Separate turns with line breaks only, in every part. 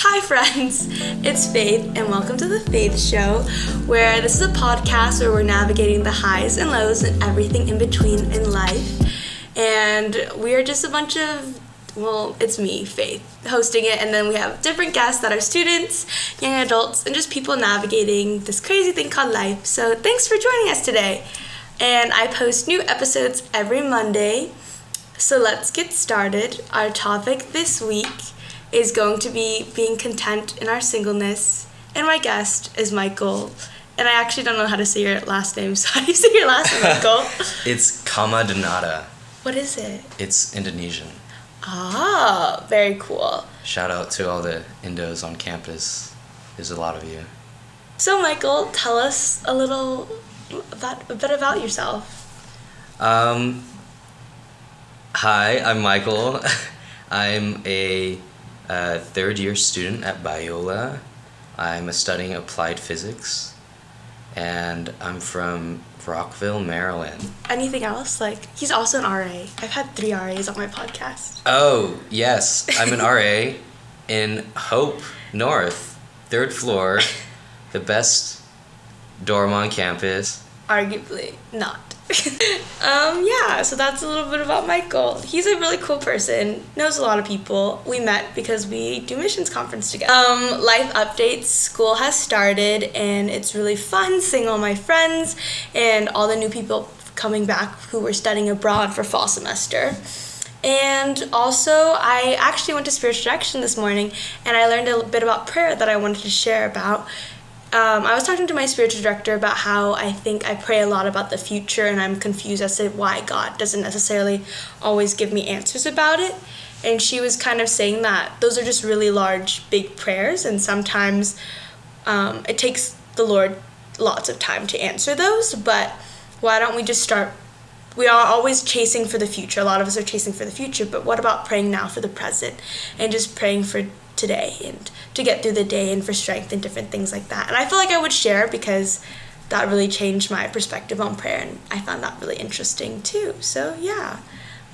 Hi, friends! It's Faith, and welcome to the Faith Show, where this is a podcast where we're navigating the highs and lows and everything in between in life. And we are just a bunch of, well, it's me, Faith, hosting it, and then we have different guests that are students, young adults, and just people navigating this crazy thing called life. So, thanks for joining us today. And I post new episodes every Monday. So, let's get started. Our topic this week is going to be being content in our singleness. And my guest is Michael. And I actually don't know how to say your last name, so how do you say your last name, Michael?
It's Kama Donata.
what is it?
It's Indonesian.
Ah, very cool.
Shout out to all the Indos on campus. There's a lot of you.
So, Michael, tell us a little about a bit about yourself.
Um, hi, I'm Michael. I'm a uh, third year student at Biola. I'm studying applied physics, and I'm from Rockville, Maryland.
Anything else? Like, he's also an RA. I've had three RAs on my podcast.
Oh, yes, I'm an RA in Hope North, third floor, the best dorm on campus.
Arguably not. um, yeah, so that's a little bit about Michael. He's a really cool person, knows a lot of people. We met because we do missions conference together. Um, life updates, school has started and it's really fun seeing all my friends and all the new people coming back who were studying abroad for fall semester. And also, I actually went to spiritual direction this morning and I learned a bit about prayer that I wanted to share about. Um, I was talking to my spiritual director about how I think I pray a lot about the future and I'm confused as to why God doesn't necessarily always give me answers about it. And she was kind of saying that those are just really large, big prayers, and sometimes um, it takes the Lord lots of time to answer those. But why don't we just start? We are always chasing for the future. A lot of us are chasing for the future, but what about praying now for the present and just praying for today and to get through the day and for strength and different things like that. And I feel like I would share because that really changed my perspective on prayer and I found that really interesting too. So, yeah.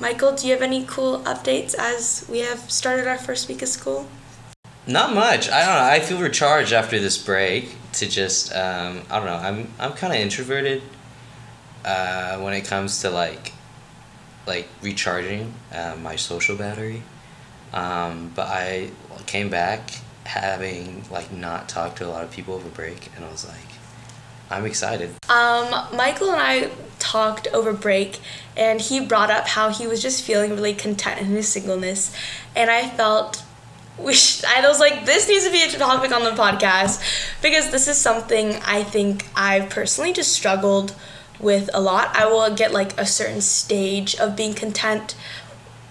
Michael, do you have any cool updates as we have started our first week of school?
Not much. I don't know. I feel recharged after this break to just um, I don't know. I'm I'm kind of introverted uh, when it comes to like like recharging uh, my social battery. Um, but I came back having like not talked to a lot of people over break, and I was like, I'm excited.
Um, Michael and I talked over break, and he brought up how he was just feeling really content in his singleness, and I felt should, I was like, this needs to be a topic on the podcast because this is something I think I've personally just struggled with a lot. I will get like a certain stage of being content,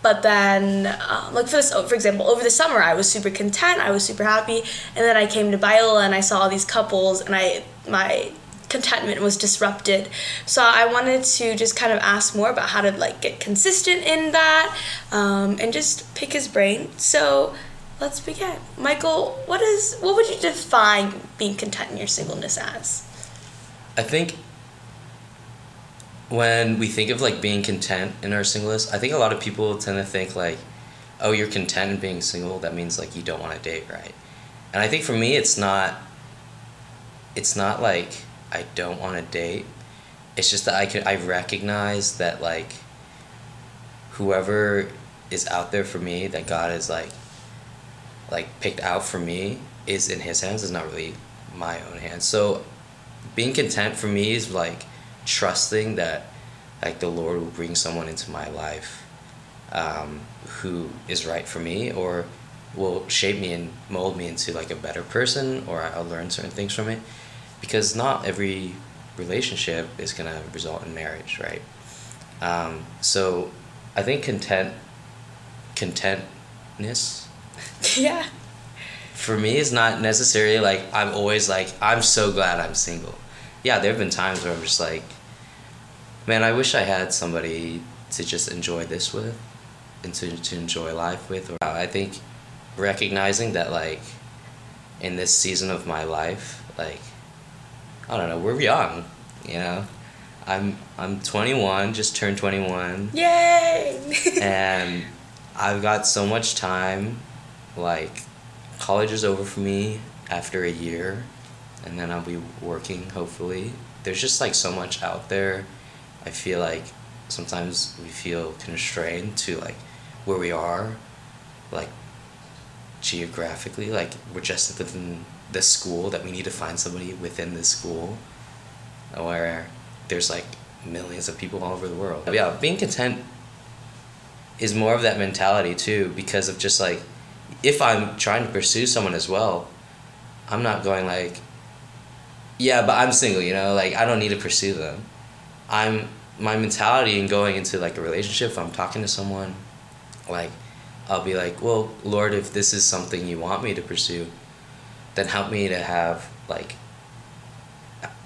but then uh, like for this for example over the summer i was super content i was super happy and then i came to biola and i saw all these couples and i my contentment was disrupted. So i wanted to just kind of ask more about how to like get consistent in that um, and just pick his brain. So let's begin. Michael what is what would you define being content in your singleness as?
I think when we think of like being content in our singleness, I think a lot of people tend to think like, oh, you're content in being single. That means like you don't want to date, right? And I think for me, it's not. It's not like I don't want to date. It's just that I can I recognize that like. Whoever is out there for me, that God is like. Like picked out for me is in His hands. Is not really my own hands. So, being content for me is like trusting that like the Lord will bring someone into my life um, who is right for me or will shape me and mold me into like a better person or I'll learn certain things from it. Because not every relationship is gonna result in marriage right? Um, so I think content contentness
yeah.
for me is not necessarily like I'm always like I'm so glad I'm single. Yeah, there have been times where I'm just like, man, I wish I had somebody to just enjoy this with and to, to enjoy life with. Or I think recognizing that, like, in this season of my life, like, I don't know, we're young, you know? I'm I'm 21, just turned 21.
yay
and I've got so much time like college is over for me after a year, and then I'll be working hopefully. There's just like so much out there. I feel like sometimes we feel constrained to like where we are, like geographically, like we're just within this school that we need to find somebody within this school, where there's like millions of people all over the world. Yeah, being content is more of that mentality too because of just like if I'm trying to pursue someone as well, I'm not going like yeah, but I'm single, you know, like I don't need to pursue them. I'm my mentality in going into like a relationship, if I'm talking to someone, like I'll be like, Well, Lord, if this is something you want me to pursue, then help me to have like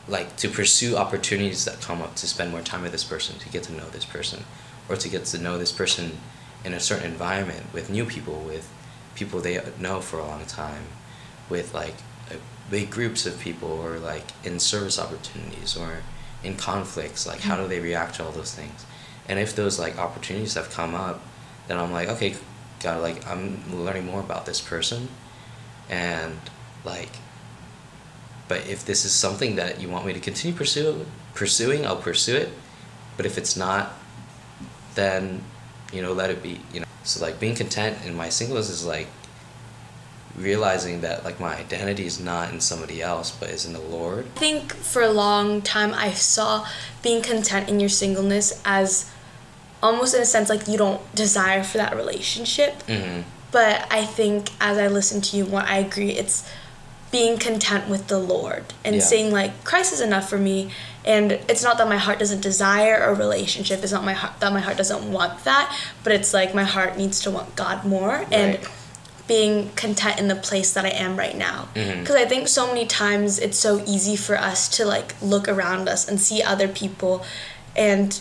like to pursue opportunities that come up to spend more time with this person, to get to know this person, or to get to know this person in a certain environment with new people, with people they know for a long time, with like uh, big groups of people, or like in service opportunities, or in conflicts. Like, how do mm-hmm. they react to all those things? And if those like opportunities have come up, then I'm like, okay, God, like I'm learning more about this person, and like but if this is something that you want me to continue pursue, pursuing, I'll pursue it. But if it's not, then you know, let it be. You know, so like being content in my singleness is like realizing that like my identity is not in somebody else but is in the lord
i think for a long time i saw being content in your singleness as almost in a sense like you don't desire for that relationship
mm-hmm.
but i think as i listen to you more i agree it's being content with the Lord and
Yeah.
saying like Christ is enough for me and it's not that my heart doesn't desire a relationship it's not my heart that my heart doesn't want that but it's like my heart needs to want God more and
Right.
Being content in the place that I am right now. Because I think so many times it's so easy for us to like look around us and see other people and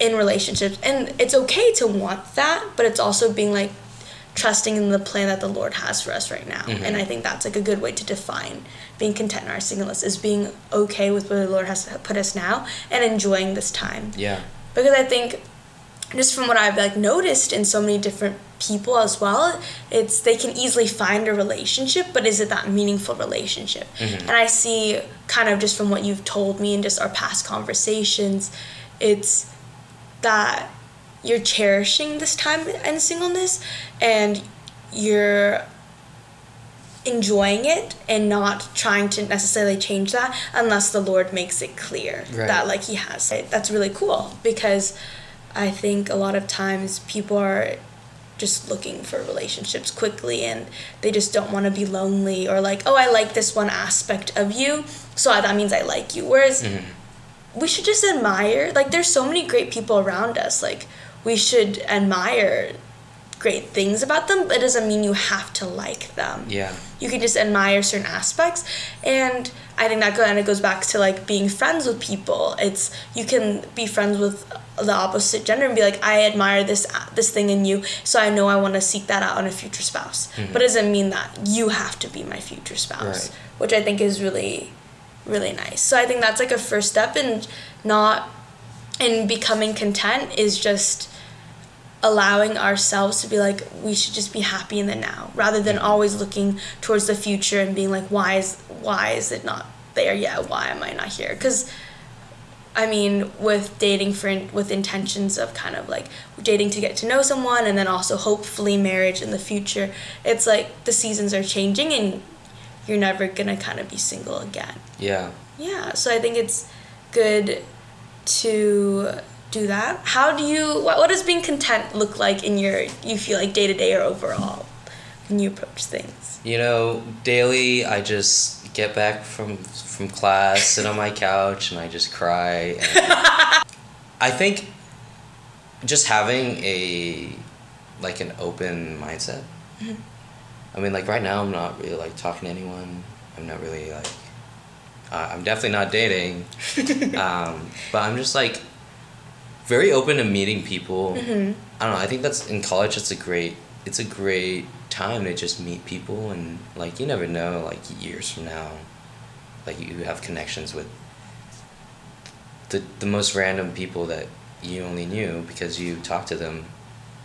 in relationships and it's okay to want that but it's also being like trusting in the plan that the lord has for us right now.
Mhm.
and i think that's like a good way to define being content in our singleness is being okay with where the lord has put us now and enjoying this time.
Yeah.
Because i think just from what i've like noticed in so many different people as well it's they can easily find a relationship but is it that meaningful relationship
Mhm.
and i see kind of just from what you've told me and just our past conversations it's that you're cherishing this time in singleness and you're enjoying it and not trying to necessarily change that unless the Lord makes it clear
Right.
that like he has it. That's really cool because I think a lot of times people are just looking for relationships quickly and they just don't want to be lonely or like oh I like this one aspect of you so that means I like you. Whereas
Mhm.
we should just admire like there's so many great people around us like we should admire great things about them but it doesn't mean you have to like them.
Yeah
you can just admire certain aspects. And i think that kind of goes back to like being friends with people. It's you can be friends with the opposite gender and be like i admire this this thing in you so i know i want to seek that out on a future spouse. Mm-hmm. But it doesn't mean that you have to be my future spouse
Right.
which i think is really really nice. So i think that's like a first step in not in becoming content is just allowing ourselves to be like we should just be happy in the now rather than always looking towards the future and being like why is why is it not there yet? Why am i not here? Because i mean with dating for with intentions of kind of like dating to get to know someone and then also hopefully marriage in the future it's like the seasons are changing and you're never gonna kind of be single again.
Yeah.
Yeah, so I think it's good to do that. How do you what, what does being content look like in your you feel like day to day or overall when you approach things?
You know, daily I just get back from from class, sit on my couch, and I just cry. And I think just having a like an open mindset. I mean, like right now, I'm not really like talking to anyone. I'm not really like. Uh, I'm definitely not dating, um, but I'm just like very open to meeting people.
Mhm.
I don't know. I think that's in college. It's a great. It's a great time to just meet people and like you never know. Like years from now, like you have connections with the the most random people that you only knew because you talked to them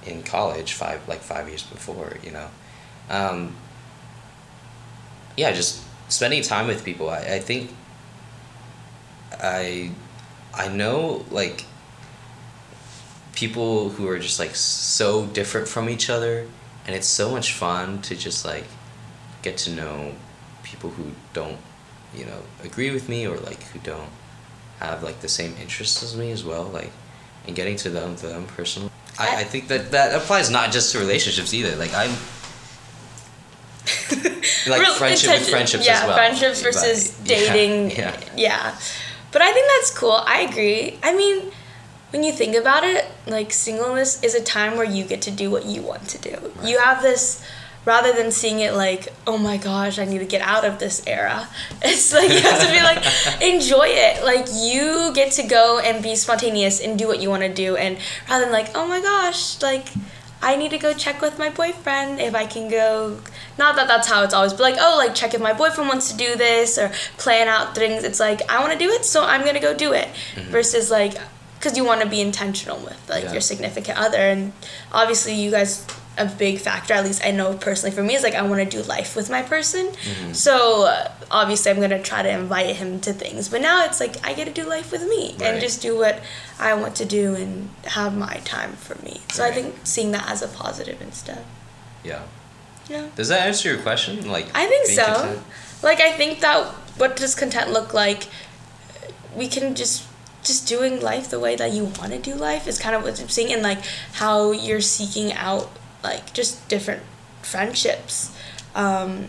in college five like five years before. You know, um, yeah, just spending time with people. I, I think I I know like people who are just like so different from each other and it's so much fun to just like get to know people who don't you know agree with me or like who don't have like the same interests as me as well like and getting to them to them personally I, I think that that applies not just to relationships either like i'm like
Real
friendship with friendships
yeah,
as well
friendships
But,
versus
yeah,
dating.
yeah,
yeah. But I think that's cool. I agree. I mean, when you think about it, like singleness is a time where you get to do what you want to do. You have this rather than seeing it like, oh my gosh, I need to get out of this era. It's like you have to be like, enjoy it. Like you get to go and be spontaneous and do what you want to do, and rather than like, oh my gosh, like I need to go check with my boyfriend if I can go. Not that that's how it's always, but like, oh, like check if my boyfriend wants to do this or plan out things. It's like I want to do it, so I'm gonna go do it. Mm-hmm. Versus like, because you want to be intentional with like
Yeah.
your significant other, and obviously you guys a big factor. At least I know personally for me is like I want to do life with my person. So uh, obviously I'm gonna try to invite him to things, but now it's like I get to do life with me and just do what I want to do and have my time for me. So I think seeing that as a positive instead.
yeah
Yeah.
does that answer your question like
I think so.
content?
Like I think that what does content look like? We can just just doing life the way that you want to do life is kind of what I'm seeing, and like how you're seeking out like just different friendships, um,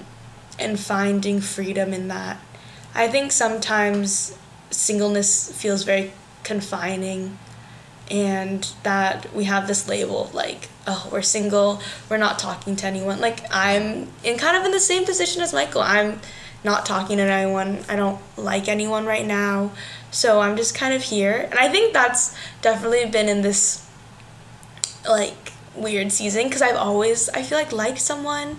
and finding freedom in that. I think sometimes singleness feels very confining and that we have this label of like oh we're single we're not talking to anyone. Like i'm in kind of in the same position as michael. I'm not talking to anyone. I don't like anyone right now so i'm just kind of here. And i think that's definitely been in this like weird season because i've always i feel like liked someone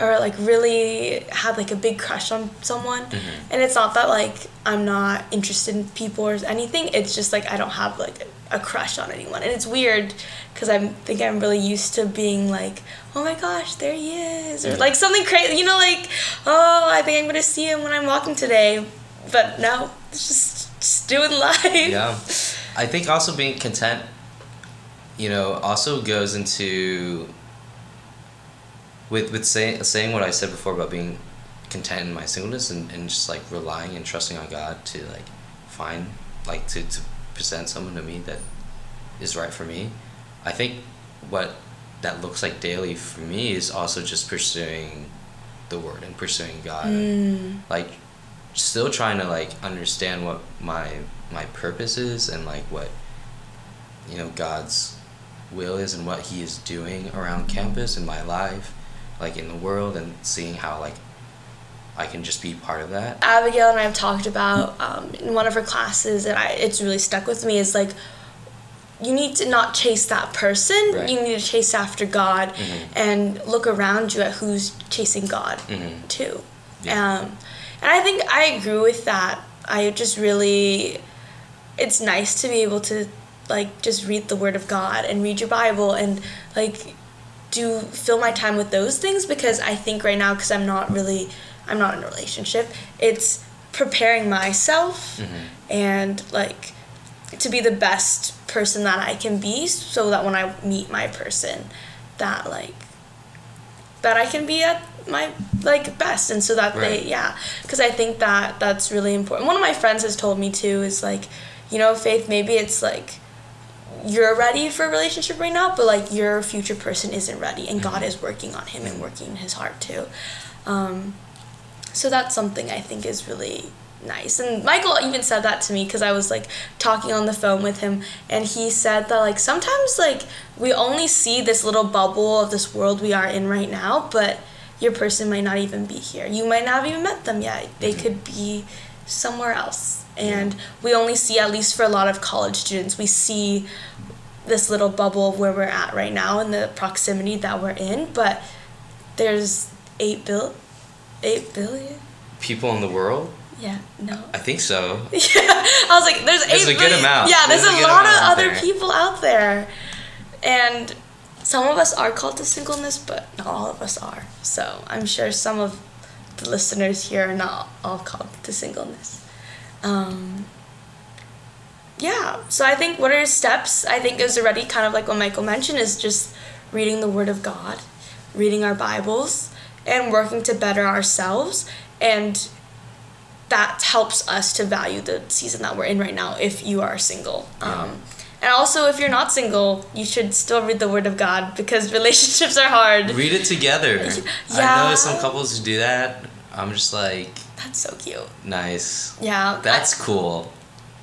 or like really had like a big crush on someone. Mm-hmm. And it's not that like i'm not interested in people or anything. It's just like i don't have like a crush on anyone. And it's weird because i think i'm really used to being like oh my gosh there he is or
mm-hmm.
like something crazy you know like oh i think i'm gonna see him when i'm walking today. But no it's just, just doing life.
Yeah. I think also being content you know also goes into with with saying saying what i said before about being content in my singleness and, and just like relying and trusting on god to like find like to, to present someone to me that is right for me. I think what that looks like daily for me is also just pursuing the word and pursuing god.
Mm.
like still trying to like understand what my my purpose is and like what you know God's will is and what he is doing around campus in my life like in the world and seeing how like I can just be part of that
Abigail and I have talked about um, in one of her classes, and I, it's really stuck with me. Is like you need to not chase that person.
Right.
You need to chase after God
Mhm.
and look around you at who's chasing God
Mhm.
too.
Yeah.
Um, and I think I agree with that. I just really, it's nice to be able to like just read the Word of God and read your Bible and like do fill my time with those things because I think right now because I'm not really I'm not in a relationship it's preparing myself
Mhm.
and like to be the best person that I can be so that when I meet my person that like that I can be at my like best and so that
Right.
they yeah because I think that that's really important one of my friends has told me too is like you know faith maybe it's like you're ready for a relationship right now, but like your future person isn't ready, and God is working on him and working in his heart too. Um, so that's something I think is really nice. And Michael even said that to me because I was like talking on the phone with him, and he said that like sometimes like we only see this little bubble of this world we are in right now, but your person might not even be here. You might not have even met them yet. They could be somewhere else. And we only see, at least for a lot of college students, we see this little bubble of where we're at right now and the proximity that we're in. But there's eight bill, eight billion.
people in the world
Yeah, no.
I think so
Yeah, I was like, there's eight
There's a good amount.
Yeah, there's,
There's a
a lot of other
there.
people out there, and some of us are called to singleness, but not all of us are. So I'm sure some of the listeners here are not all called to singleness. Um, yeah, so I think what are steps? I think is already kind of like what Michael mentioned is just reading the Word of God, reading our Bibles, and working to better ourselves. And that helps us to value the season that we're in right now if you are single. Um, and also, if you're not single, you should still read the Word of God because relationships are hard.
Read it together.
Yeah.
I know some couples who do that. I'm just like,
That's so cute.
nice.
Yeah.
That's cool.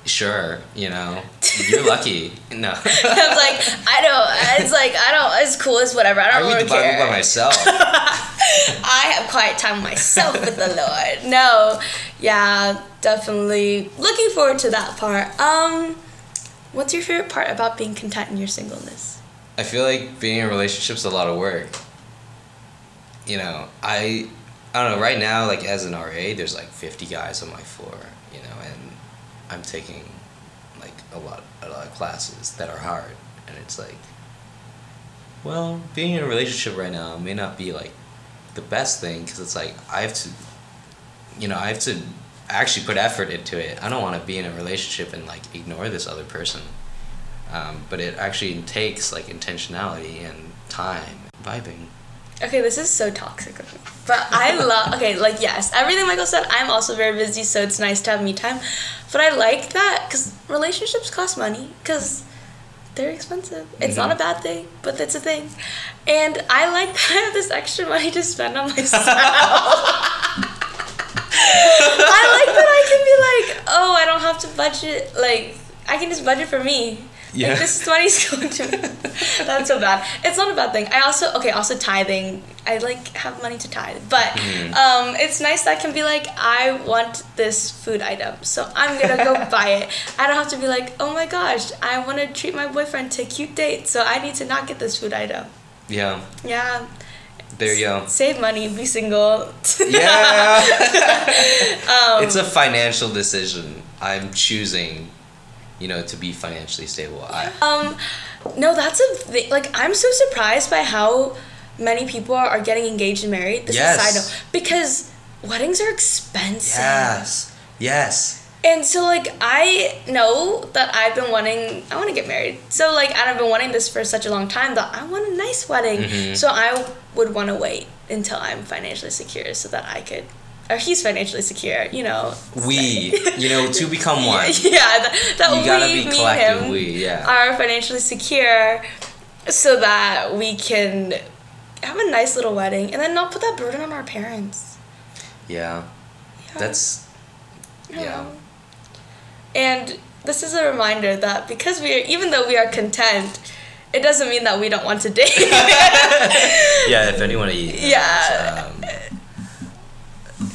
Sure, you know, you're lucky. No,
I was like, I don't. It's like I don't. It's cool. It's whatever. I
I
don't
read
really
the Bible
care.
by myself.
I have quiet time myself with the Lord. No, yeah, definitely looking forward to that part. Um, what's your favorite part about being content in your singleness?
I feel like being in relationship's a lot of work. You know, I I don't know, right now like as an RA, there's like 50 guys on my floor, you know, and I'm taking like a lot a lot of classes that are hard and it's like well, being in a relationship right now may not be like the best thing cuz it's like I have to you know, I have to actually put effort into it. I don't want to be in a relationship and like ignore this other person. Um, but it actually takes like intentionality and time, vibing.
Okay, this is so toxic. But I love, okay, like, yes, everything Michael said, I'm also very busy, so it's nice to have me time. But I like that because relationships cost money because they're expensive. It's not a bad thing, but it's a thing. And I like that I have this extra money to spend on myself. I like that I can be like, oh, I don't have to budget. Like, I can just budget for me.
Yeah.
Like, this money's going to me. That's so bad. It's not a bad thing. I also, okay, also tithing. I like have money to tithe. But um, it's nice that I can be like, I want this food item. So I'm going to go buy it. I don't have to be like, oh my gosh, I want to treat my boyfriend to a cute date. So I need to not get this food item.
Yeah,
Yeah.
There you go.
Save money, be single.
Yeah.
Um,
it's a financial decision. I'm choosing, you know, to be financially stable. I,
Um, no, that's a thing. Like, I'm so surprised by how many people are getting engaged and married. This
Yes.
is side note because weddings are expensive.
yes. Yes.
And so, like, I know that I've been wanting. I want to get married. So, like, and I've been wanting this for such a long time that I want a nice wedding.
Mhm.
So I would want to wait until I'm financially secure so that I could, or he's financially secure. You know.
We, you know, to become one.
yeah, that, that
You gotta
we,
be collective.
him,
We, yeah.
are financially secure so that we can have a nice little wedding and then not put that burden on our parents.
Yeah.
Yeah.
That's yeah.
And this is a reminder that because we are, even though we are content, it doesn't mean that we don't want to date.
Yeah. If anyone eat.
Yeah.
Um,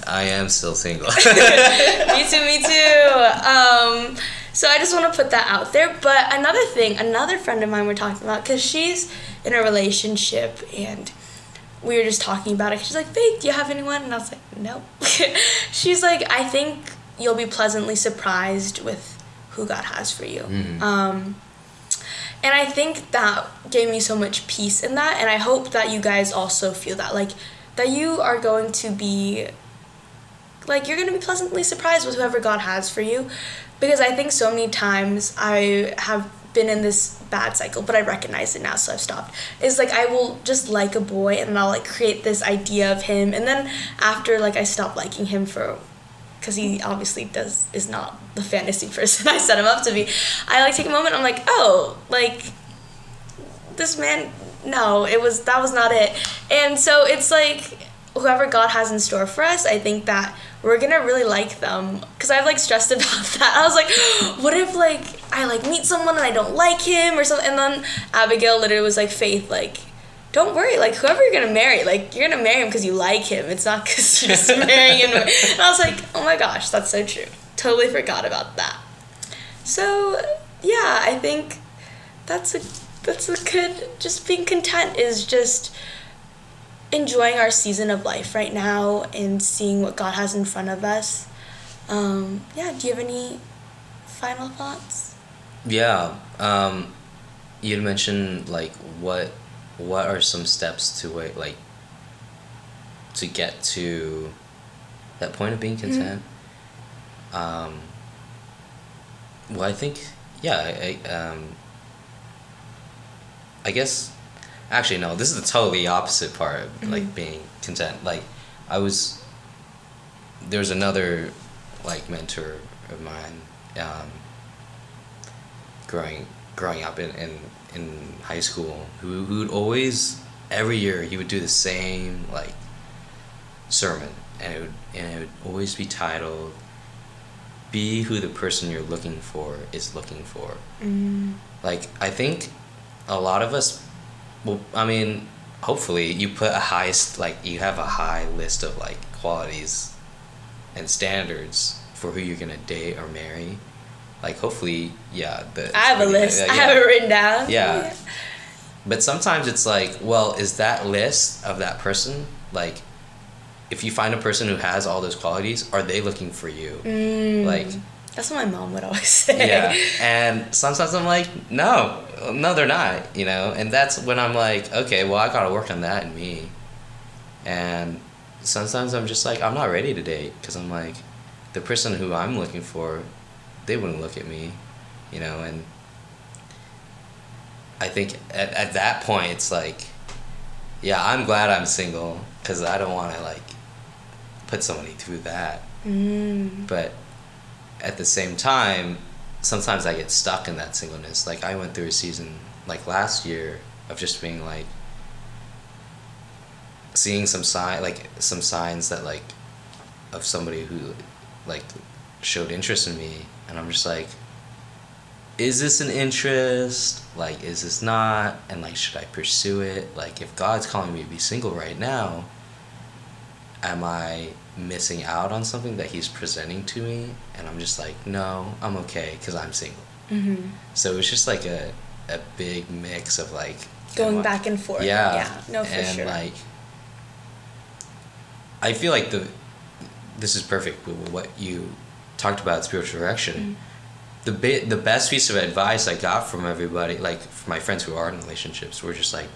I am still single.
me too, me too. Um, so I just want to put that out there. But another thing, another friend of mine we're talking about, because she's in a relationship and we were just talking about it. She's like, Faith, do you have anyone? And I was like, nope. she's like, I think you'll be pleasantly surprised with who God has for you.
Mhm.
Um, and I think that gave me so much peace in that. And I hope that you guys also feel that. Like, that you are going to be like you're gonna be pleasantly surprised with whoever God has for you. Because I think so many times I have been in this bad cycle, but I recognize it now, so I've stopped. Is like I will just like a boy and I'll like create this idea of him, and then after like I stop liking him for, because he obviously does is not the fantasy person I set him up to be. I like take a moment. I'm like, oh, like this man no it was that was not it and so it's like whoever god has in store for us i think that we're gonna really like them because i've like stressed about that i was like what if like i like meet someone and i don't like him or something and then abigail literally was like faith like don't worry like whoever you're gonna marry like you're gonna marry him because you like him. It's not because you're just marrying him. And i was like oh my gosh that's so true. Totally forgot about that. So yeah i think that's a that's a good just being content is just enjoying our season of life right now and seeing what god has in front of us. Um, yeah do you have any final thoughts?
Yeah. Um, you mentioned like what what are some steps to wait like to get to that point of being content. Um, well, I think yeah, I, I um, I guess actually no, this is the totally opposite part of
Mm-hmm.
like being content. Like I was there's another like mentor of mine um, growing growing up in, in in high school who who would always every year he would do the same like sermon. And it would and it would always be titled be who the person you're looking for is looking for.
Mm.
like i think a lot of us well i mean hopefully you put a high, like you have a high list of like qualities and standards for who you're gonna date or marry like hopefully yeah the
I have a list.
yeah,
I have it written down.
Yeah. but sometimes it's like well is that list of that person like if you find a person who has all those qualities are they looking for you
Mm.
like
That's what my mom would always say.
yeah and sometimes i'm like no no they're not you know and that's when i'm like okay well i gotta work on that in me and sometimes i'm just like i'm not ready to date because i'm like the person who i'm looking for they wouldn't look at me you know and i think at, at that point it's like yeah i'm glad i'm single because i don't want to like put somebody through that.
Mm.
but at the same time sometimes i get stuck in that singleness. Like i went through a season like last year of just being like seeing some sign like some signs that like of somebody who like showed interest in me and i'm just like is this an interest like is this not and like should i pursue it like if god's calling me to be single right now am I missing out on something that he's presenting to me? And I'm just like, no, I'm okay because I'm single.
Mm-hmm.
So it's just like a, a big mix of like
Going
I-
back and forth.
Yeah,
Yeah. No, for
and
sure.
like, I feel like the this is perfect with what you talked about spiritual direction.
Mm-hmm.
The the best piece of advice I got from everybody, like from my friends who are in relationships, were just like,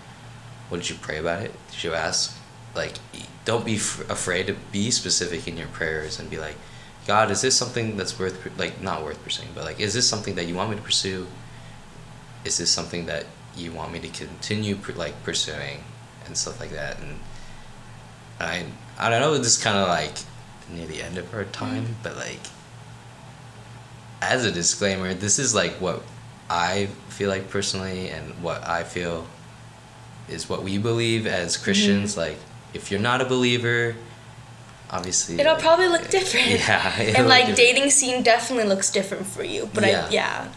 "What did you pray about it? Did you ask?" Like, don't be f- afraid to be specific in your prayers and be like, "God, is this something that's worth like not worth pursuing, but like, is this something that you want me to pursue? Is this something that you want me to continue like pursuing and stuff like that?" And I I don't know. This is kind of like near the end of our time, but like as a disclaimer, this is like what I feel like personally, and what I feel is what we believe as mm-hmm. Christians. Like, if you're not a believer, obviously
It'll
like,
probably look different.
Yeah,
and like
different.
dating scene definitely looks different for you. But
Yeah.
I yeah.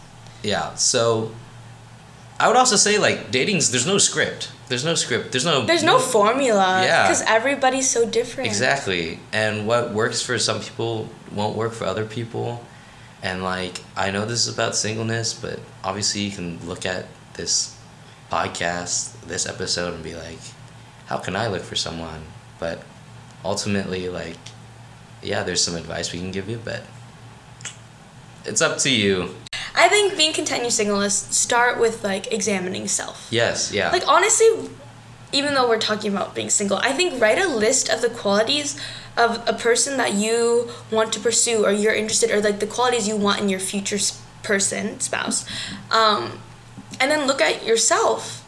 Yeah. So, I would also say like dating's. There's no script. There's no script. There's no.
There's no formula.
Yeah.
Because everybody's so different.
Exactly. And what works for some people won't work for other people. And like I know this is about singleness, but obviously you can look at this podcast, this episode and be like, how can I look for someone? But ultimately like yeah, there's some advice we can give you, but it's up to you.
I think being content in your singleness start with like examining self.
Yes, yeah.
Like honestly, even though we're talking about being single, I think write a list of the qualities of a person that you want to pursue or you're interested or like the qualities you want in your future person spouse, um, and then look at yourself,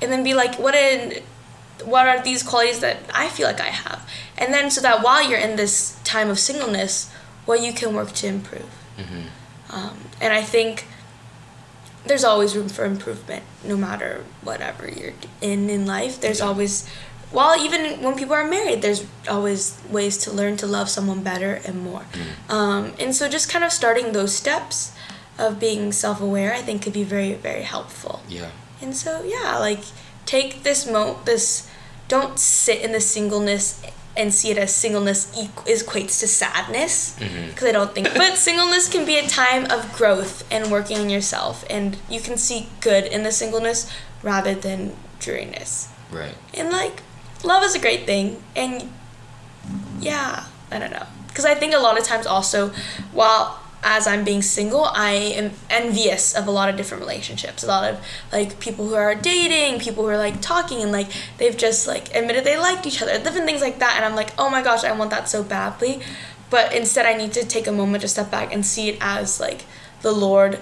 and then be like, what in what are these qualities that I feel like I have, and then so that while you're in this time of singleness, what you can work to improve.
hmm
Um, and I think there's always room for improvement, no matter whatever you're in in life. There's always, while even when people are married, there's always ways to learn to love someone better and more. Um, and so just kind of starting those steps of being self-aware, I think could be very very helpful.
Yeah.
And so yeah, like take this mo this don't sit in the singleness and see it as singleness equ- equates to sadness
mm-hmm.
because I don't think but singleness can be a time of growth and working on yourself and you can see good in the singleness rather than dreariness.
Right.
And like love is a great thing and yeah, I don't know. Cuz I think a lot of times also while as I'm being single, I am envious of a lot of different relationships. A lot of like people who are dating, people who are like talking and like they've just like admitted they liked each other, different things like that. And I'm like, oh my gosh, I want that so badly. But instead, I need to take a moment to step back and see it as like the Lord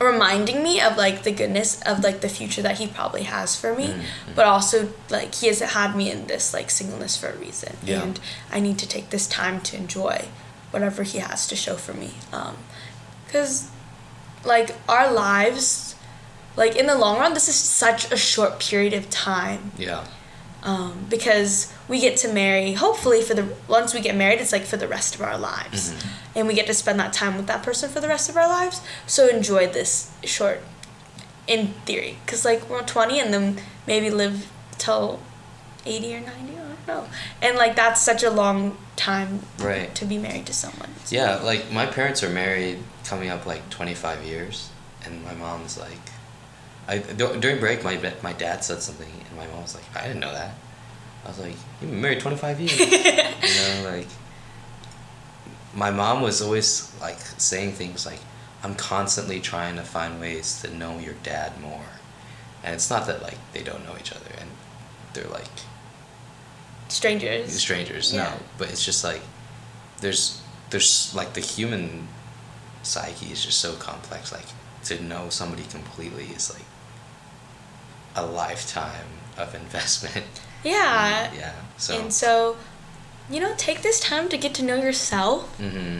reminding me of like the goodness of like the future that he probably has for me
Mm-hmm.
but also like he has had me in this like singleness for a reason
Yeah.
and i need to take this time to enjoy whatever he has to show for me. Um because like our lives like in the long run this is such a short period of time.
Yeah.
um, because we get to marry hopefully for the once we get married it's like for the rest of our lives. And we get to spend that time with that person for the rest of our lives. So enjoy this short in theory. Because like we're 20 and then maybe live till 80 or 90 i don't know. And like that's such a long time
Right.
to be married to someone So-
Yeah, like my parents are married coming up like 25 years, and my mom's like, I during break my my dad said something, and my mom was like, I didn't know that. I was like, you've been married 25 years. you know, like my mom was always like saying things like, I'm constantly trying to find ways to know your dad more, and it's not that like they don't know each other and they're like
strangers.
Strangers
Yeah.
no but it's just like there's there's like the human psyche is just so complex. Like to know somebody completely is like a lifetime of investment.
Yeah.
Yeah so.
And so you know take this time to get to know yourself
hmm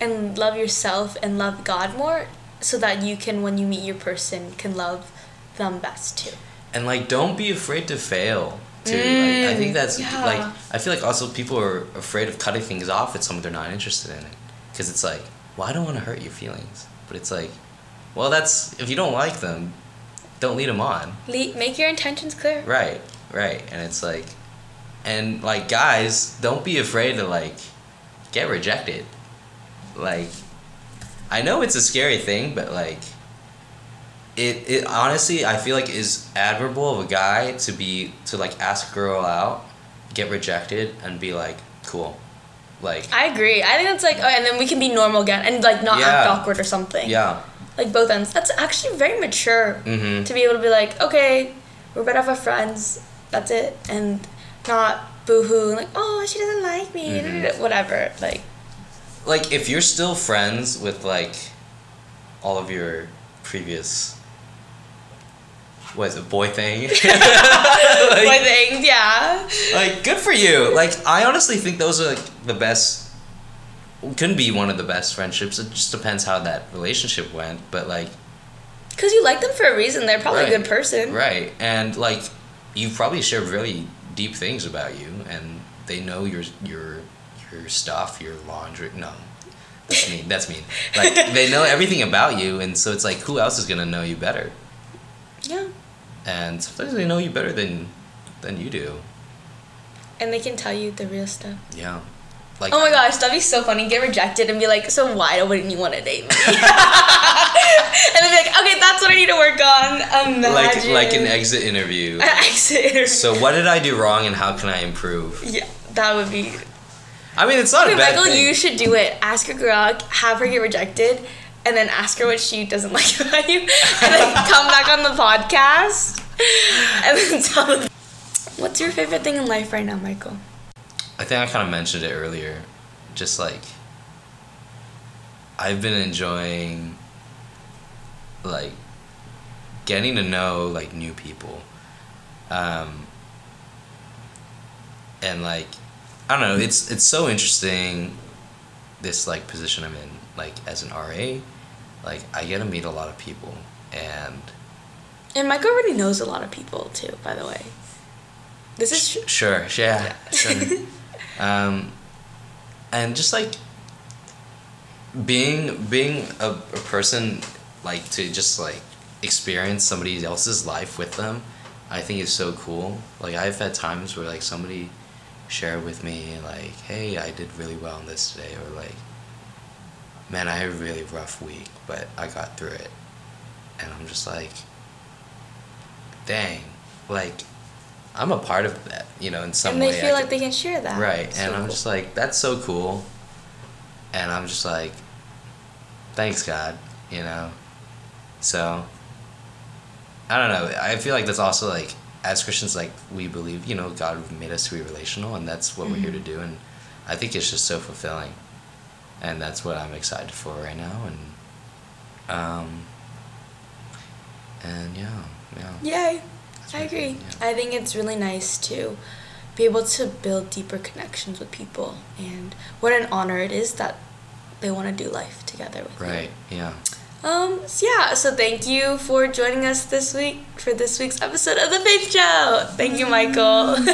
and love yourself and love God more so that you can when you meet your person can love them best too.
and like don't be afraid to fail too like i think
Mm,
that's
yeah.
like i feel like also people are afraid of cutting things off with someone they're not interested in because it's like well i don't want to hurt your feelings but it's like well that's if you don't like them don't lead them on
Le- make your intentions clear.
Right, right. And it's like, and like, guys, don't be afraid to like get rejected. Like, I know it's a scary thing, but like, it, it honestly, I feel like is admirable of a guy to be, to like ask a girl out, get rejected, and be like, cool. Like,
I agree. I think that's like, oh, and then we can be normal again and like not act awkward or something.
yeah.
Like both ends. That's actually very mature
Mm-hmm.
to be able to be like, okay, we're better off as friends. That's it, and not boohoo like, oh, she doesn't like me,
Mhm.
whatever. Like,
Like, if you're still friends with like all of your previous, what is a boy thing? Like-
my thing, yeah.
like good for you like i honestly think those are like the best couldn't be one of the best friendships it just depends how that relationship went but like
Because you like them for a reason. They're probably a good person.
right and like you probably share really deep things about you and they know your your your stuff your laundry no that's mean that's mean like they know everything about you and so it's like who else is gonna know you better
Yeah.
And sometimes they know you better than than you do
And they can tell you the real stuff.
yeah like
Oh my gosh, that'd be so funny. Get rejected and be like, so why wouldn't you want to date me? and then be like, okay, that's what I need to work on.
like
Imagine.
like like an exit interview
An exit interview.
So what did I do wrong and how can I improve?
yeah, that would be.
I mean, it's not
Okay,
a bad
Michael,
thing.
you should do it. Ask a girl, have her get rejected, and then ask her what she doesn't like about you, and then come back on the podcast, and then tell them. What's your favorite thing in life right now, Michael?
I think I kind of mentioned it earlier. Just like I've been enjoying like getting to know like new people. Um and like I don't know, it's it's so interesting this like position I'm in like as an RA. Like I get to meet a lot of people and
And Michael already knows a lot of people too, by the way. This is.
Sh- sure, yeah, sure. um, and just like being being a, a person like to just like experience somebody else's life with them, I think is so cool. Like I've had times where like somebody shared with me like, "Hey, I did really well on this today," or like, "Man, I had a really rough week, but I got through it," and I'm just like, "Dang, like." I'm a part of that, you know, in some
and they
way.
Feel like they can share that.
Right, and I'm
cool.
just like, that's so cool. And I'm just like, thanks God, you know. So I don't know. I feel like that's also like as Christians, like we believe, you know, God made us to be relational, and that's what mm-hmm. we're here to mm-hmm. do. And I think it's just so fulfilling, and that's what I'm excited for right now. And um, and yeah, yeah.
Yay! I agree. yeah. I think it's really nice to be able to build deeper connections with people, and what an honor it is that they want to do life together with
right. you. Right. Yeah.
Um, so yeah, so thank you for joining us this week for this week's episode of The Faith Show. Thank you, Michael.